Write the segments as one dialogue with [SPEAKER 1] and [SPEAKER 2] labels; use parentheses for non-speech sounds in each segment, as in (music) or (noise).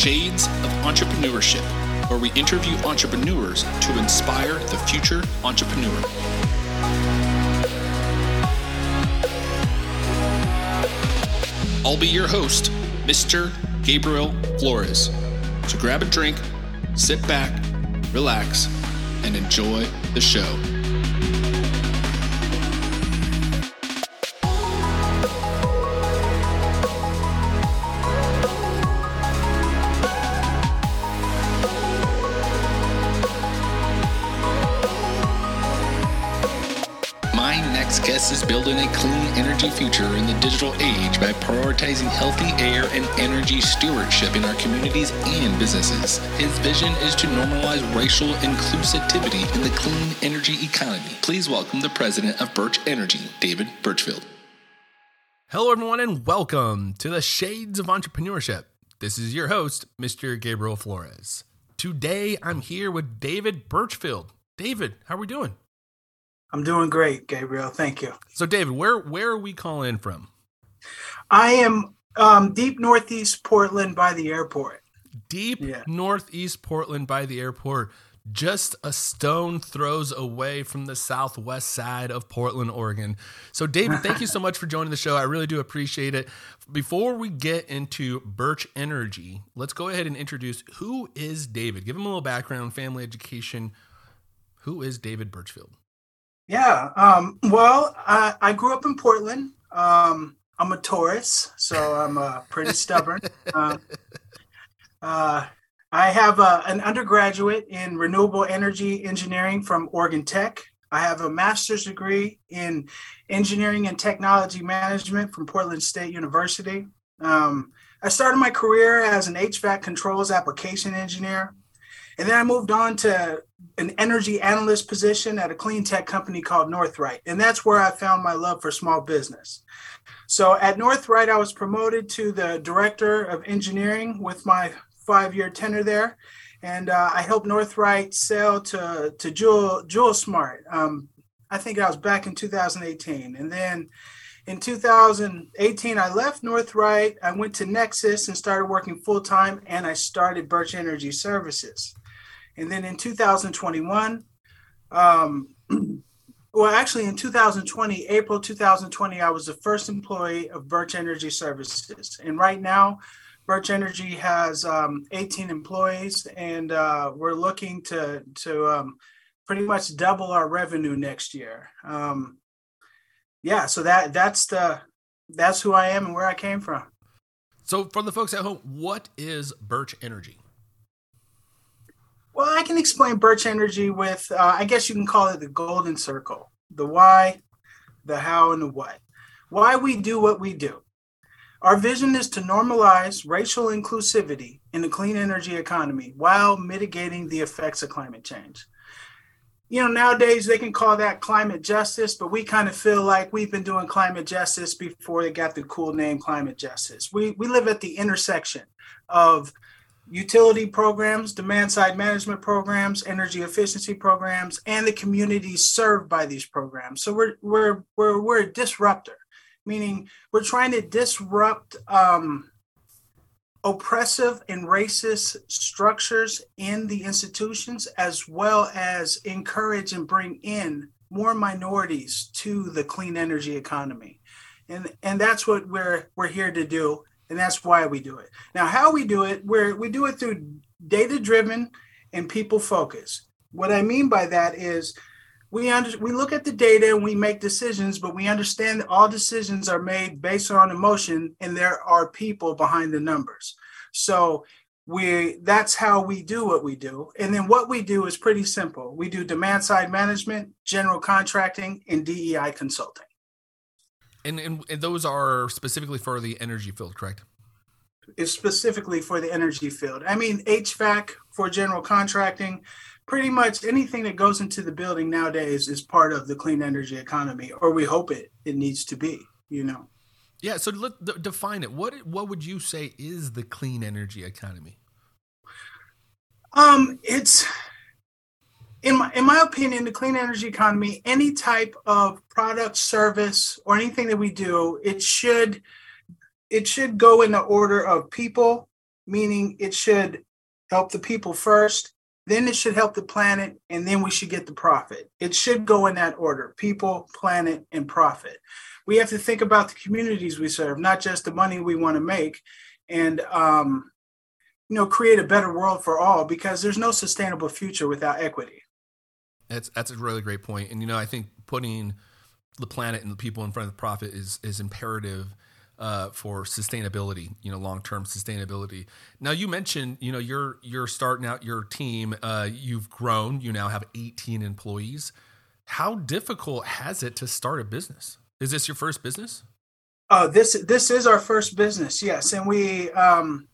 [SPEAKER 1] Shades of Entrepreneurship, where we interview entrepreneurs to inspire the future entrepreneur. I'll be your host, Mr. Gabriel Flores. So grab a drink, sit back, relax, and enjoy the show. A clean energy future in the digital age by prioritizing healthy air and energy stewardship in our communities and businesses. His vision is to normalize racial inclusivity in the clean energy economy. Please welcome the president of Burch Energy, David Burchfield.
[SPEAKER 2] Hello, everyone, and welcome to the Shades of Entrepreneurship. This is your host, Mr. Gabriel Flores. Today, I'm here with David Burchfield. David, how are we doing?
[SPEAKER 3] I'm doing great, Gabriel. Thank you.
[SPEAKER 2] So, David, where where are we calling in from?
[SPEAKER 3] I am um, deep northeast Portland by the airport.
[SPEAKER 2] Deep
[SPEAKER 3] Yeah.
[SPEAKER 2] northeast Portland by the airport, just a stone throws away from the southwest side of Portland, Oregon. So, David, thank you so (laughs) much for joining the show. I really do appreciate it. Before we get into Burch Energy, let's go ahead and introduce who is David. Give him a little background, family education. Who is David Burchfield?
[SPEAKER 3] Yeah. Um, well, I, I grew up in Portland. Um, I'm a Taurus, so I'm uh, pretty stubborn. (laughs) Uh, uh, I have a, an undergraduate in renewable energy engineering from Oregon Tech. I have a master's degree in engineering and technology management from Portland State University. Um, I started my career as an HVAC controls application engineer. And then I moved on to an energy analyst position at a clean tech company called Northright. And that's where I found my love for small business. So at Northright, I was promoted to the director of engineering with my five year tenure there. And uh, I helped Northright sell to, to Jewel, Jewel Smart. Um, I think I was back in 2018. And then in 2018, I left Northright. I went to Nexus and started working full time, and I started Burch Energy Services. And then in 2021, um, (clears throat) well, actually in 2020, April 2020, I was the first employee of Burch Energy Services. And right now, Burch Energy has um, 18 employees, and uh, we're looking to to um, pretty much double our revenue next year. Um, yeah, so that that's the that's who I am and where I came from.
[SPEAKER 2] So, for the folks at home, what is Burch Energy?
[SPEAKER 3] Well, I can explain Burch Energy with, uh, I guess you can call it the golden circle the why, the how, and the what. Why we do what we do. Our vision is to normalize racial inclusivity in the clean energy economy while mitigating the effects of climate change. You know, nowadays they can call that climate justice, but we kind of feel like we've been doing climate justice before they got the cool name climate justice. We, we live at the intersection of utility programs, demand side management programs, energy efficiency programs, and the communities served by these programs. So we're we're we're we're a disruptor, meaning we're trying to disrupt um, oppressive and racist structures in the institutions, as well as encourage and bring in more minorities to the clean energy economy. And, and that's what we're we're here to do and that's why we do it. Now, how we do it, we're, we do it through data driven and people focused. What I mean by that is we under, we look at the data and we make decisions, but we understand that all decisions are made based on emotion, and there are people behind the numbers. So we that's how we do what we do. And then what we do is pretty simple. We do demand side management, general contracting, and DEI consulting.
[SPEAKER 2] And, and, and those are specifically for the energy field, correct?
[SPEAKER 3] Is specifically for the energy field. I mean, HVAC for general contracting, pretty much anything that goes into the building nowadays is part of the clean energy economy, or we hope it it needs to be. You know.
[SPEAKER 2] Yeah. So let d- define it. What what would you say is the clean energy economy?
[SPEAKER 3] Um, it's in my in my opinion, the clean energy economy, any type of product, service, or anything that we do, it should it should go in the order of people, meaning it should help the people first, then it should help the planet, and then we should get the profit. It should go in that order people, planet, and profit. We have to think about the communities we serve, not just the money we want to make, and um, you know, create a better world for all because there's no sustainable future without equity.
[SPEAKER 2] That's that's a really great point. And you know, I think putting the planet and the people in front of the profit is is imperative uh, for sustainability, you know, long term sustainability. Now, you mentioned, you know, you're you're starting out your team. Uh, you've grown. You now have 18 employees. How difficult has it to start a business? Is this your first business?
[SPEAKER 3] Oh, this this is our first business. Yes, and we um,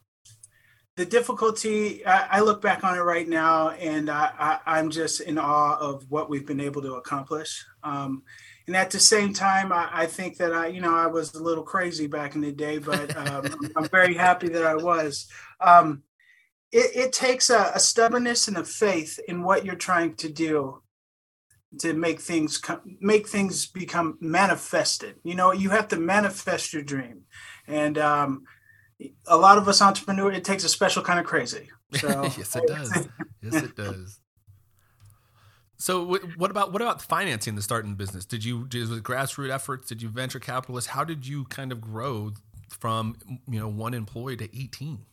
[SPEAKER 3] the difficulty. I, I look back on it right now, and I, am just in awe of what we've been able to accomplish. Um, and at the same time, I, I, think that I, you know, I was a little crazy back in the day, but um, I'm very happy that I was. Um, it, it, takes a, a, stubbornness and a faith in what you're trying to do to make things come, make things become manifested. You know, you have to manifest your dream, and um, a lot of us entrepreneurs, it takes a special kind of crazy. (laughs) So,
[SPEAKER 2] yes, it does. yes, it does. So what about what about financing the starting business? Did you did it grassroots efforts? Did you venture capitalists? How did you kind of grow from you know one employee to eighteen?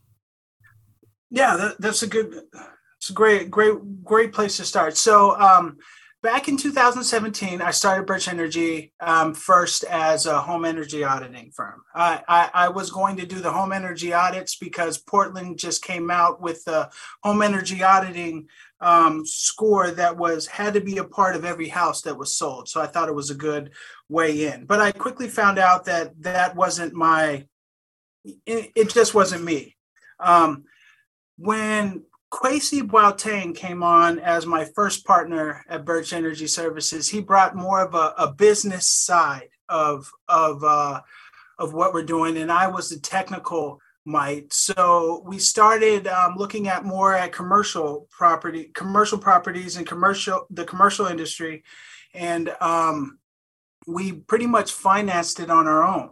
[SPEAKER 3] Yeah, that, that's a good, it's a great great great place to start. So um, back in 2017, I started Burch Energy um, first as a home energy auditing firm. I, I, I, was going to do the home energy audits because Portland just came out with the home energy auditing um, score that was had to be a part of every house that was sold. So I thought it was a good way in. But I quickly found out that that wasn't my. It, it just wasn't me. Um, when Kwesi Boateng came on as my first partner at Burch Energy Services, he brought more of a, a business side of of uh, of what we're doing, and I was the technical might. So we started um, looking at more at commercial property, commercial properties, and commercial the commercial industry, and um, we pretty much financed it on our own.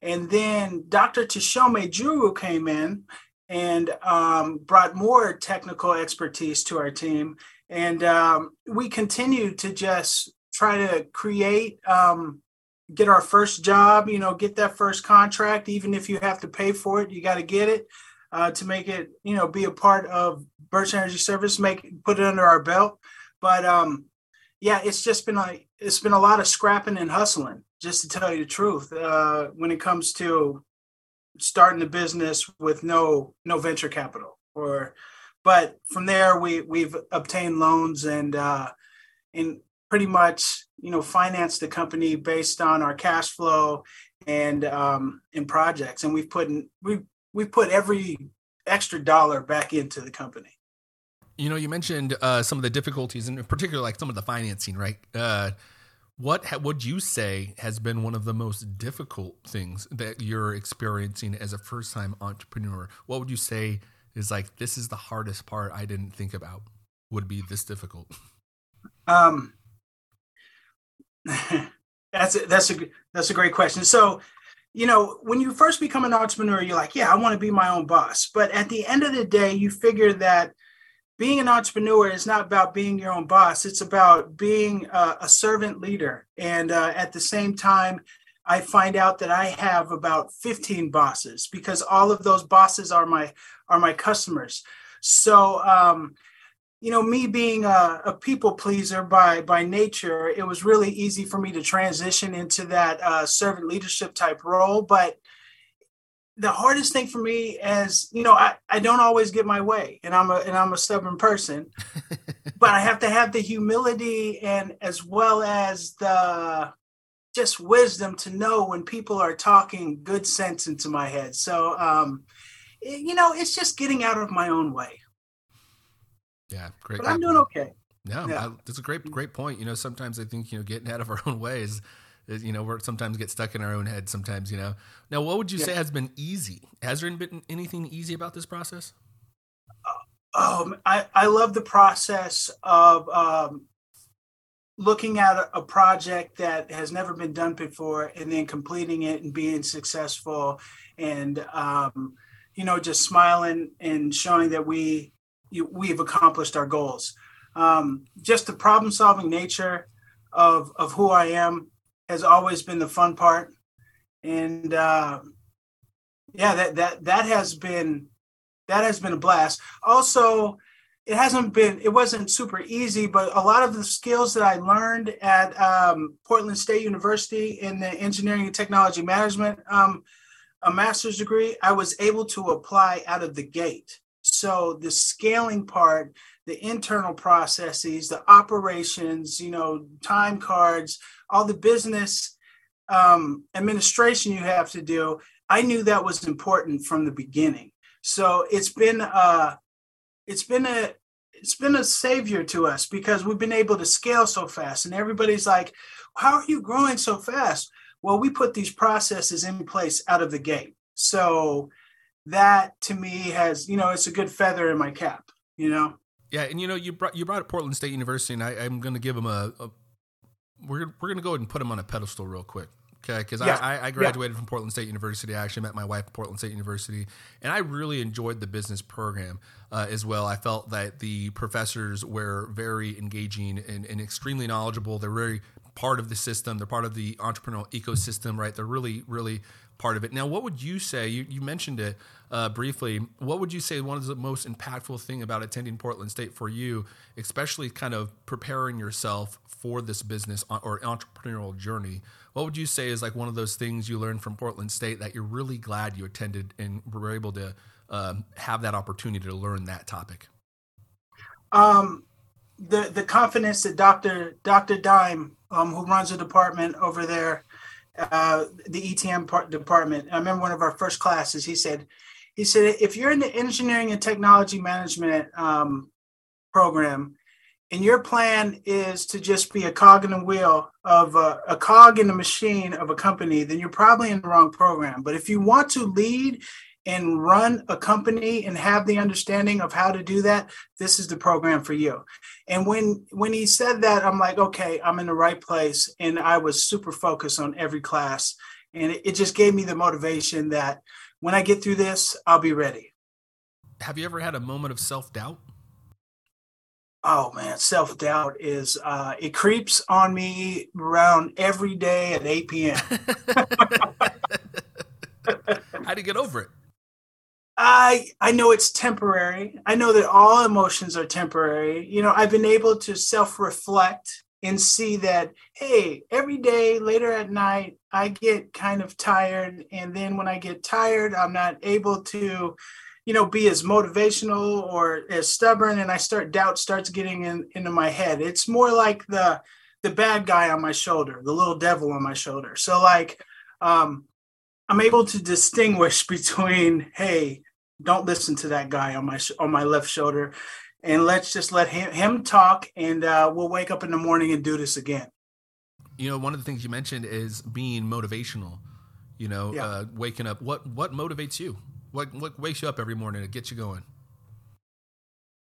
[SPEAKER 3] And then Dr. Tshome Juru came in and um, brought more technical expertise to our team, and um, we continued to just try to create um, get our first job, you know, get that first contract, even if you have to pay for it, you got to get it uh, to make it, you know, be a part of Burch Energy Service, make put it under our belt. But um, yeah, it's just been a it's been a lot of scrapping and hustling, just to tell you the truth. Uh, when it comes to starting the business with no no venture capital, or but from there we we've obtained loans and uh, and pretty much you know finance the company based on our cash flow and um in projects. And we've put in we we've put every extra dollar back into the company.
[SPEAKER 2] You know you mentioned uh some of the difficulties and in particular like some of the financing right? Uh what ha- would you say has been one of the most difficult things that you're experiencing as a first time entrepreneur? What would you say is like this is the hardest part i didn't think about would be this difficult?
[SPEAKER 3] Um (laughs) that's a, that's a that's a great question. So, you know, when you first become an entrepreneur, you're like, yeah, I want to be my own boss. But at the end of the day, you figure that being an entrepreneur is not about being your own boss. It's about being a, a servant leader. And uh, at the same time, I find out that I have about 15 bosses because all of those bosses are my are my customers. So um, you know me being a, a, people pleaser by by nature it was really easy for me to transition into that uh, servant leadership type role. But the hardest thing for me is you know I, I don't always get my way and i'm a and i'm a stubborn person. (laughs) But i have to have the humility and as well as the just wisdom to know when people are talking good sense into my head. So um you know it's just getting out of my own way
[SPEAKER 2] yeah, great.
[SPEAKER 3] But I'm doing okay.
[SPEAKER 2] No, yeah. I, that's a great, great point. You know, sometimes I think you know getting out of our (laughs) own ways is, you know, we're sometimes get stuck in our own head. Sometimes, you know. Now, what would you yeah. say has been easy? Has there been anything easy about this process?
[SPEAKER 3] Um, I I love the process of um, looking at a, a, project that has never been done before and then completing it and being successful and um, you know, just smiling and showing that we we've accomplished our goals. Um, just the problem solving nature of of who I am has always been the fun part, and uh, yeah, that that that has been that has been a blast. Also, it hasn't been it wasn't super easy, but a lot of the skills that I learned at um, Portland State University in the engineering and technology management, um, a master's degree, I was able to apply out of the gate. So the scaling part, the internal processes, the operations, you know, time cards, all the business um, administration you have to do, I knew that was important from the beginning. So it's been uh, it's been a it's been a savior to us because we've been able to scale so fast, and everybody's like, "How are you growing so fast?" Well, we put these processes in place out of the gate. So that to me has, you know, it's a good feather in my cap, you know?
[SPEAKER 2] Yeah. And, you know, you brought, you brought up Portland State University, and I, I'm going to give them a, a we're, we're going to go ahead and put them on a pedestal real quick. Okay, because yeah. I, I graduated yeah. from Portland State University. I actually met my wife at Portland State University, and I really enjoyed the business program uh, as well. I felt that the professors were very engaging and, and, extremely knowledgeable. They're very part of the system. They're part of the entrepreneurial ecosystem, right? They're really, really part of it. Now, what would you say? You, you mentioned it uh, briefly. What would you say one of the most impactful thing about attending Portland State for you, especially kind of preparing yourself for this business or entrepreneurial journey? What would you say is like one of those things you learned from Portland State that you're really glad you attended and were able to um, have that opportunity to learn that topic?
[SPEAKER 3] Um, the the confidence that Dr. Dr. Daim, um, who runs the department over there, uh, the ETM part, department. I remember one of our first classes. He said, he said, if you're in the engineering and technology management um, program, and your plan is to just be a cog in the wheel of a, a, cog in the machine of a company, then you're probably in the wrong program. But if you want to lead and run a company and have the understanding of how to do that, this is the program for you. And when when he said that, I'm like, okay, I'm in the right place. And I was super focused on every class. And it, it just gave me the motivation that when I get through this, I'll be ready.
[SPEAKER 2] Have you ever had a moment of self-doubt?
[SPEAKER 3] Oh man, self doubt is uh, it creeps on me around every day at 8 p.m. (laughs)
[SPEAKER 2] How do you get over it?
[SPEAKER 3] I I know it's temporary. I know that all emotions are temporary. You know, I've been able to self-reflect and see that hey, every day later at night I get kind of tired and then when I get tired I'm not able to you know be as motivational or as stubborn and I start doubt starts getting in, into my head. It's more like the the bad guy on my shoulder, the little devil on my shoulder. So like um I'm able to distinguish (laughs) between, hey, don't listen to that guy on my on my left shoulder, and let's just let him him talk, and uh, we'll wake up in the morning and do this again.
[SPEAKER 2] You know, one of the things you mentioned is being motivational. You know, yeah. uh, waking up. What what motivates you? What what wakes you up every morning to get you going?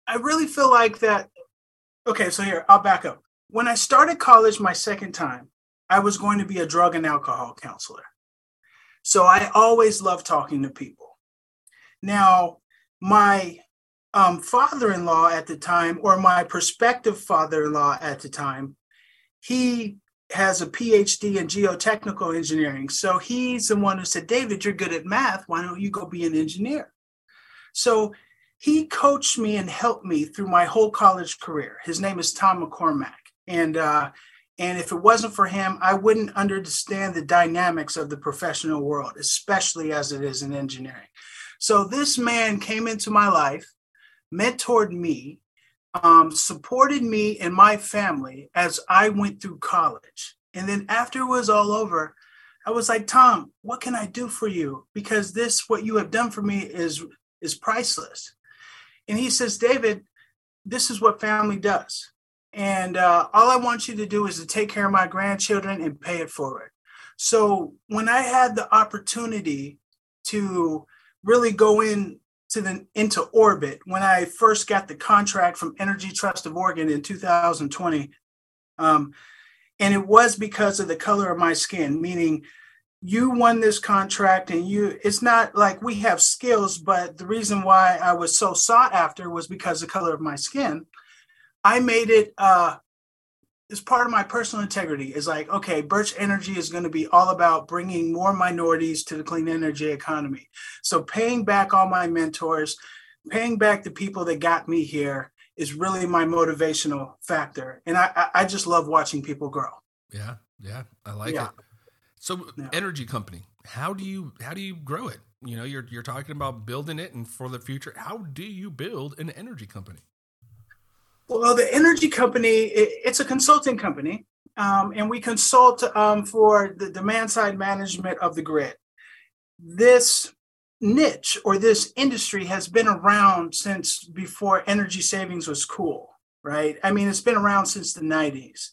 [SPEAKER 3] I really feel like that. Okay, so here I'll back up. When I started college my second time, I was going to be a drug and alcohol counselor. So I always loved talking to people. Now, my um, father in law at the time, or my prospective father in law at the time, he has a PhD in geotechnical engineering. So he's the one who said, David, you're good at math. Why don't you go be an engineer? So he coached me and helped me through my whole college career. His name is Tom McCormack. And uh, and if it wasn't for him, I wouldn't understand the dynamics of the professional world, especially as it is in engineering. So this man came into my life, mentored me, um, supported me and my family as I went through college. And then after it was all over, I was like, Tom, what can I do for you? Because this, what you have done for me, is is priceless. And he says, David, this is what family does. And uh, all I want you to do is to take care of my grandchildren and pay it forward. So when I had the opportunity to really go in to the into orbit when I first got the contract from Energy Trust of Oregon in 2020. Um, and it was because of the color of my skin, meaning you won this contract and you it's not like we have skills but the reason why i was so sought after was because the color of my skin i made it uh it's part of my personal integrity is like okay burch energy is going to be all about bringing more minorities to the clean energy economy so paying back all my mentors paying back the people that got me here is really my motivational factor and i i just love watching people grow
[SPEAKER 2] yeah yeah i like yeah. it so yeah. energy company, how do you how do you grow it? You know, you're you're talking about building it and for the future. How do you build an energy company?
[SPEAKER 3] Well, the energy company it, it's a consulting company, um, and we consult um, for the demand side management of the grid. This niche or this industry has been around since before energy savings was cool, right? I mean, it's been around since the 90s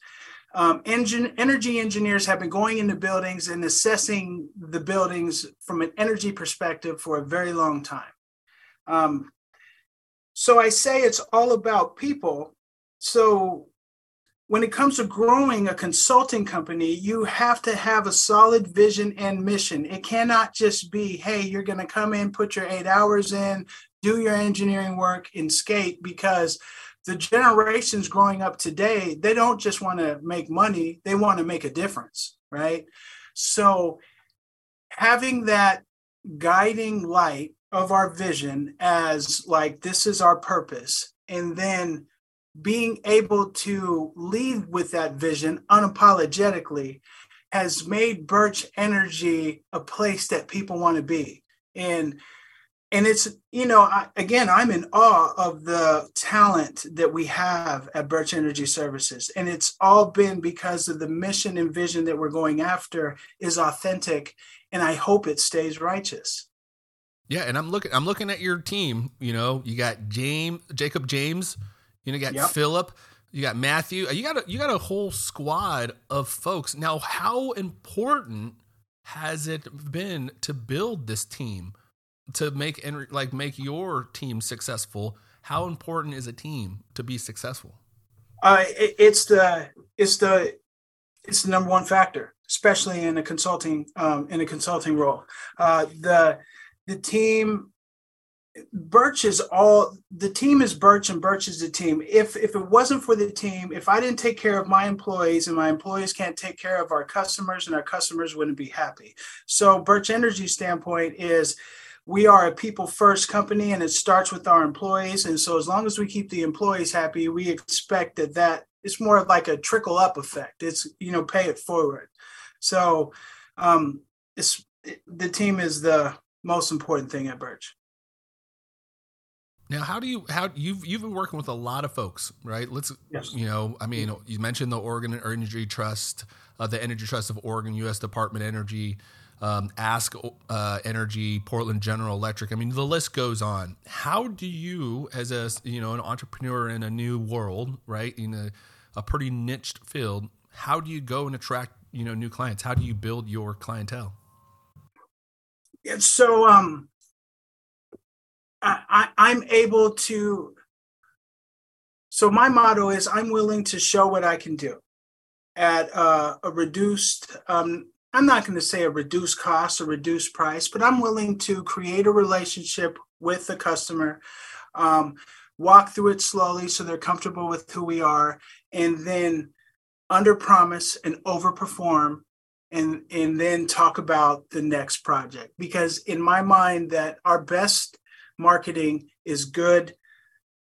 [SPEAKER 3] um, engine, energy engineers have been going into buildings and assessing the buildings from an energy perspective for a very long time. Um, so I say it's all about people. So when it comes to growing a consulting company, you have to have a solid vision and mission. It cannot just be, hey, you're going to come in, put your eight hours in, do your engineering work, and skate because the generations growing up today, they don't just want to make money, they want to make a difference, right? So having that guiding light of our vision as like this is our purpose. And then being able to lead with that vision unapologetically has made burch energy a place that people want to be. And and it's you know I, again i'm in awe of the talent that we have at burch energy services. And it's all been because of the mission and vision that we're going after is authentic and i hope it stays righteous
[SPEAKER 2] yeah and i'm looking i'm looking at your team you know you got james jacob james you know you got yep. philip you got matthew you got a you got a whole squad of folks. Now how important has it been to build this team to make and like make your team successful? How important is a team to be successful?
[SPEAKER 3] Uh, it, it's the it's the it's the number one factor especially in a consulting um, in a consulting role. Uh, the the team burch is all the team is burch and burch is the team. If if it wasn't for the team if i didn't take care of my employees and my employees can't take care of our customers and our customers wouldn't be happy. So burch energy standpoint is we are a people first company and it starts with our employees. And so as long as we keep the employees happy we expect that that it's more like a trickle up effect. It's you know pay it forward. So um it's the team is the most important thing at burch
[SPEAKER 2] now how do you how you've you've been working with a lot of folks right let's yes. you know i mean you mentioned the oregon energy trust uh, the energy trust of oregon u.s department of energy um, Ask uh, Energy, Portland General Electric. I mean, the list goes on. How do you, as a you know an entrepreneur in a new world, right, in a, a pretty niched field, how do you go and attract you know new clients? How do you build your clientele?
[SPEAKER 3] So um, I I'm able to. So my motto is I'm willing to show what I can do at uh, a reduced um, I'm not going to say a reduced cost or reduced price, but I'm willing to create a relationship with the customer, um, walk through it slowly so they're comfortable with who we are, and then under promise and overperform and and then talk about the next project. Because in my mind that our best marketing is good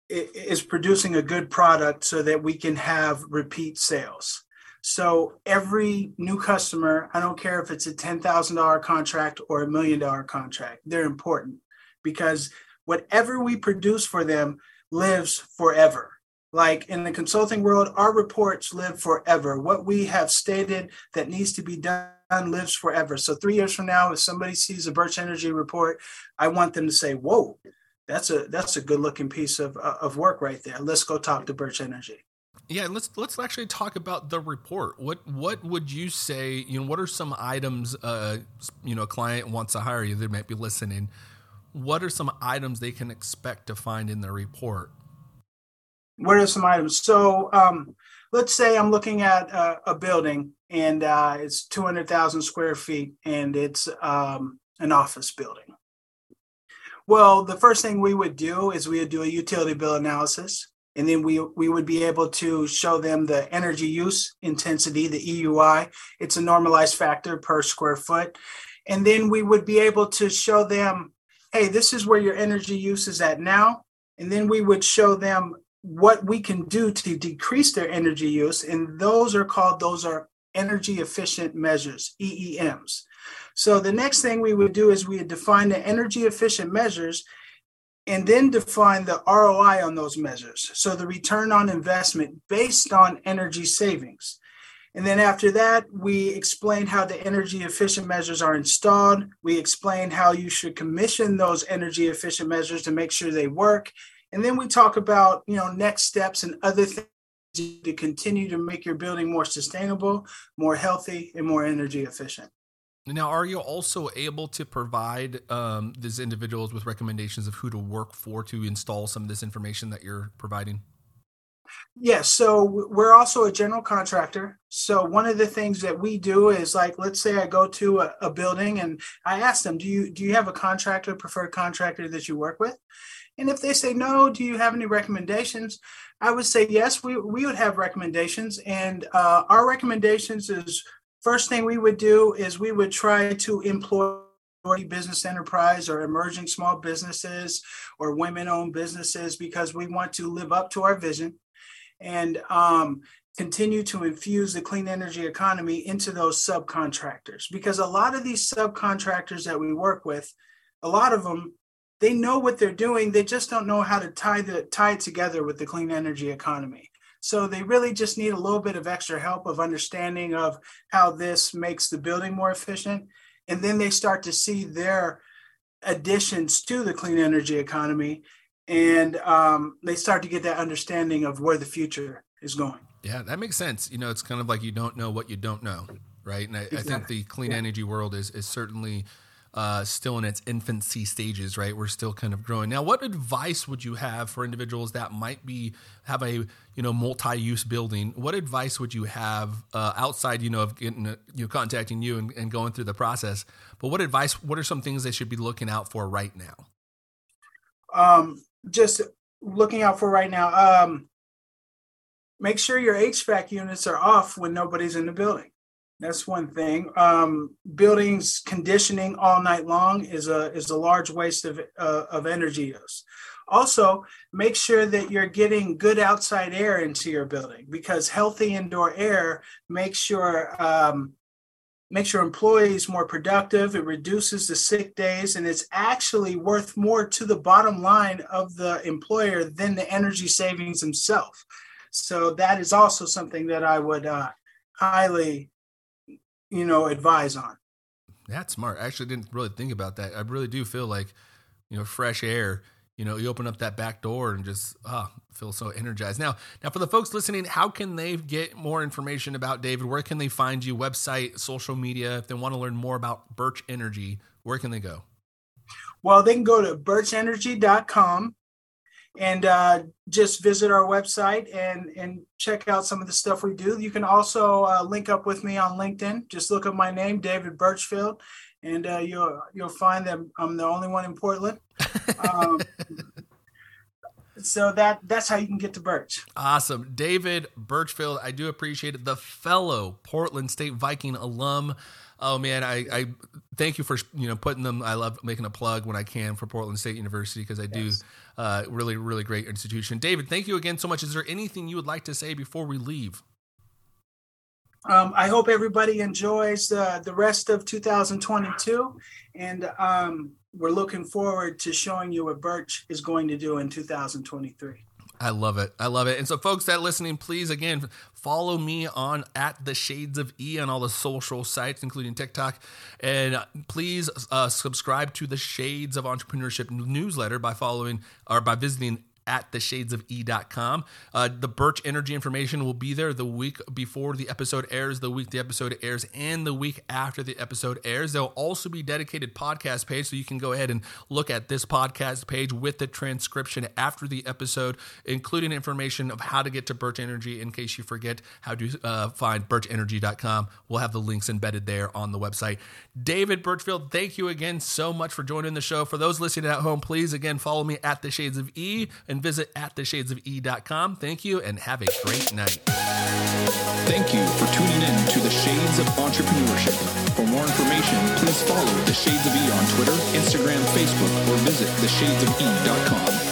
[SPEAKER 3] is producing a good product so that we can have repeat sales. So every new customer, I don't care if it's a $10,000 contract or a million dollar contract, they're important. Because whatever we produce for them lives forever. Like in the consulting world, our reports live forever. What we have stated that needs to be done lives forever. So three years from now, if somebody sees a Burch Energy report, I want them to say, "Whoa, that's a that's a good looking piece of of work right there. Let's go talk to Burch Energy."
[SPEAKER 2] Yeah, let's let's actually talk about the report. What what would you say? You know, what are some items? Uh, you know, a client wants to hire you. They might be listening. What are some items they can expect to find in the report?
[SPEAKER 3] What are some items? So, um, let's say I'm looking at a, a building and uh, it's 200,000 square feet and it's um, an office building. Well, the first thing we would do is we would do a utility bill analysis, and then we we would be able to show them the energy use intensity, the EUI. It's a normalized factor per square foot, and then we would be able to show them, hey, this is where your energy use is at now, and then we would show them what we can do to decrease their energy use, and those are called those are energy efficient measures, EEMs. So the next thing we would do is we would define the energy efficient measures and then define the ROI on those measures. So the return on investment based on energy savings. And then after that, we explain how the energy efficient measures are installed. We explain how you should commission those energy efficient measures to make sure they work. And then we talk about, you know, next steps and other things to continue to make your building more sustainable, more healthy, and more energy efficient.
[SPEAKER 2] Now, are you also able to provide um, these individuals with recommendations of who to work for to install some of this information that you're providing?
[SPEAKER 3] Yes. So we're also a general contractor. So one of the things that we do is like, let's say I go to a, a building and I ask them, do you do you have a contractor, preferred contractor that you work with? And if they say no, do you have any recommendations? I would say yes. We we would have recommendations, and uh, our recommendations is first thing we would do is we would try to employ business enterprise or emerging small businesses or women owned businesses because we want to live up to our vision and um, continue to infuse the clean energy economy into those subcontractors because a lot of these subcontractors that we work with a lot of them they know what they're doing they just don't know how to tie the tie it together with the clean energy economy so they really just need a little bit of extra help of understanding of how this makes the building more efficient. And then they start to see their additions to the clean energy economy. And um, they start to get that understanding of where the future is going.
[SPEAKER 2] Yeah, that makes sense. You know, it's kind of like you don't know what you don't know, right? And I, exactly. I think the clean yeah. energy world is, is certainly uh, still in its infancy stages, right? We're still kind of growing. Now, what advice would you have for individuals that might be have a you know multi-use building? What advice would you have uh, outside you know of getting you know contacting you and, and going through the process? But what advice? What are some things they should be looking out for right now?
[SPEAKER 3] Um, just looking out for right now. Um, make sure your HVAC units are off when nobody's in the building. That's one thing. Um, buildings conditioning all night long is a is a large waste of uh, of energy use. Also, make sure that you're getting good outside air into your building because healthy indoor air makes your um, makes your employees more productive. It reduces the sick days, and it's actually worth more to the bottom line of the employer than the energy savings themselves. So that is also something that I would uh, highly you know, advise on.
[SPEAKER 2] That's smart. I actually didn't really think about that. I really do feel like, you know, fresh air. You know, you open up that back door and just ah, feel so energized. Now, now for the folks listening, how can they get more information about David? Where can they find you? Website, social media. If they want to learn more about Burch Energy, where can they go?
[SPEAKER 3] Well, they can go to burchenergy.com and uh, just visit our website and and check out some of the stuff we do. You can also uh, link up with me on LinkedIn. Just look up my name, David Burchfield, and uh, you'll you'll find that I'm the only one in Portland. (laughs) Um, so that that's how you can get to Burch.
[SPEAKER 2] Awesome, David Burchfield. I do appreciate it. The fellow Portland State Viking alum. Oh man, I, I thank you for you know putting them. I love making a plug when I can for Portland State University because I do uh, really really great institution. David, thank you again so much. Is there anything you would like to say before we leave?
[SPEAKER 3] Um, I hope everybody enjoys uh, the rest of 2022, and um, we're looking forward to showing you what Burch is going to do in 2023.
[SPEAKER 2] I love it. I love it. And so, folks that listening, please again follow me on at the Shades of E on all the social sites, including TikTok, and please uh, subscribe to the Shades of Entrepreneurship newsletter by following or by visiting at theshadesofE.com. Uh, the Burch Energy information will be there the week before the episode airs, the week the episode airs, and the week after the episode airs. There'll also be dedicated podcast page, so you can go ahead and look at this podcast page with the transcription after the episode, including information of how to get to Burch Energy in case you forget how to uh, find burchenergy.com. We'll have the links embedded there on the website. David Burchfield, thank you again so much for joining the show. For those listening at home, please again follow me at the Shades of E and visit at theshadesofE.com. Thank you and have a great night.
[SPEAKER 1] Thank you for tuning in to the Shades of Entrepreneurship. For more information, please follow the Shades of E on Twitter, Instagram, Facebook, or visit theshadesofE.com.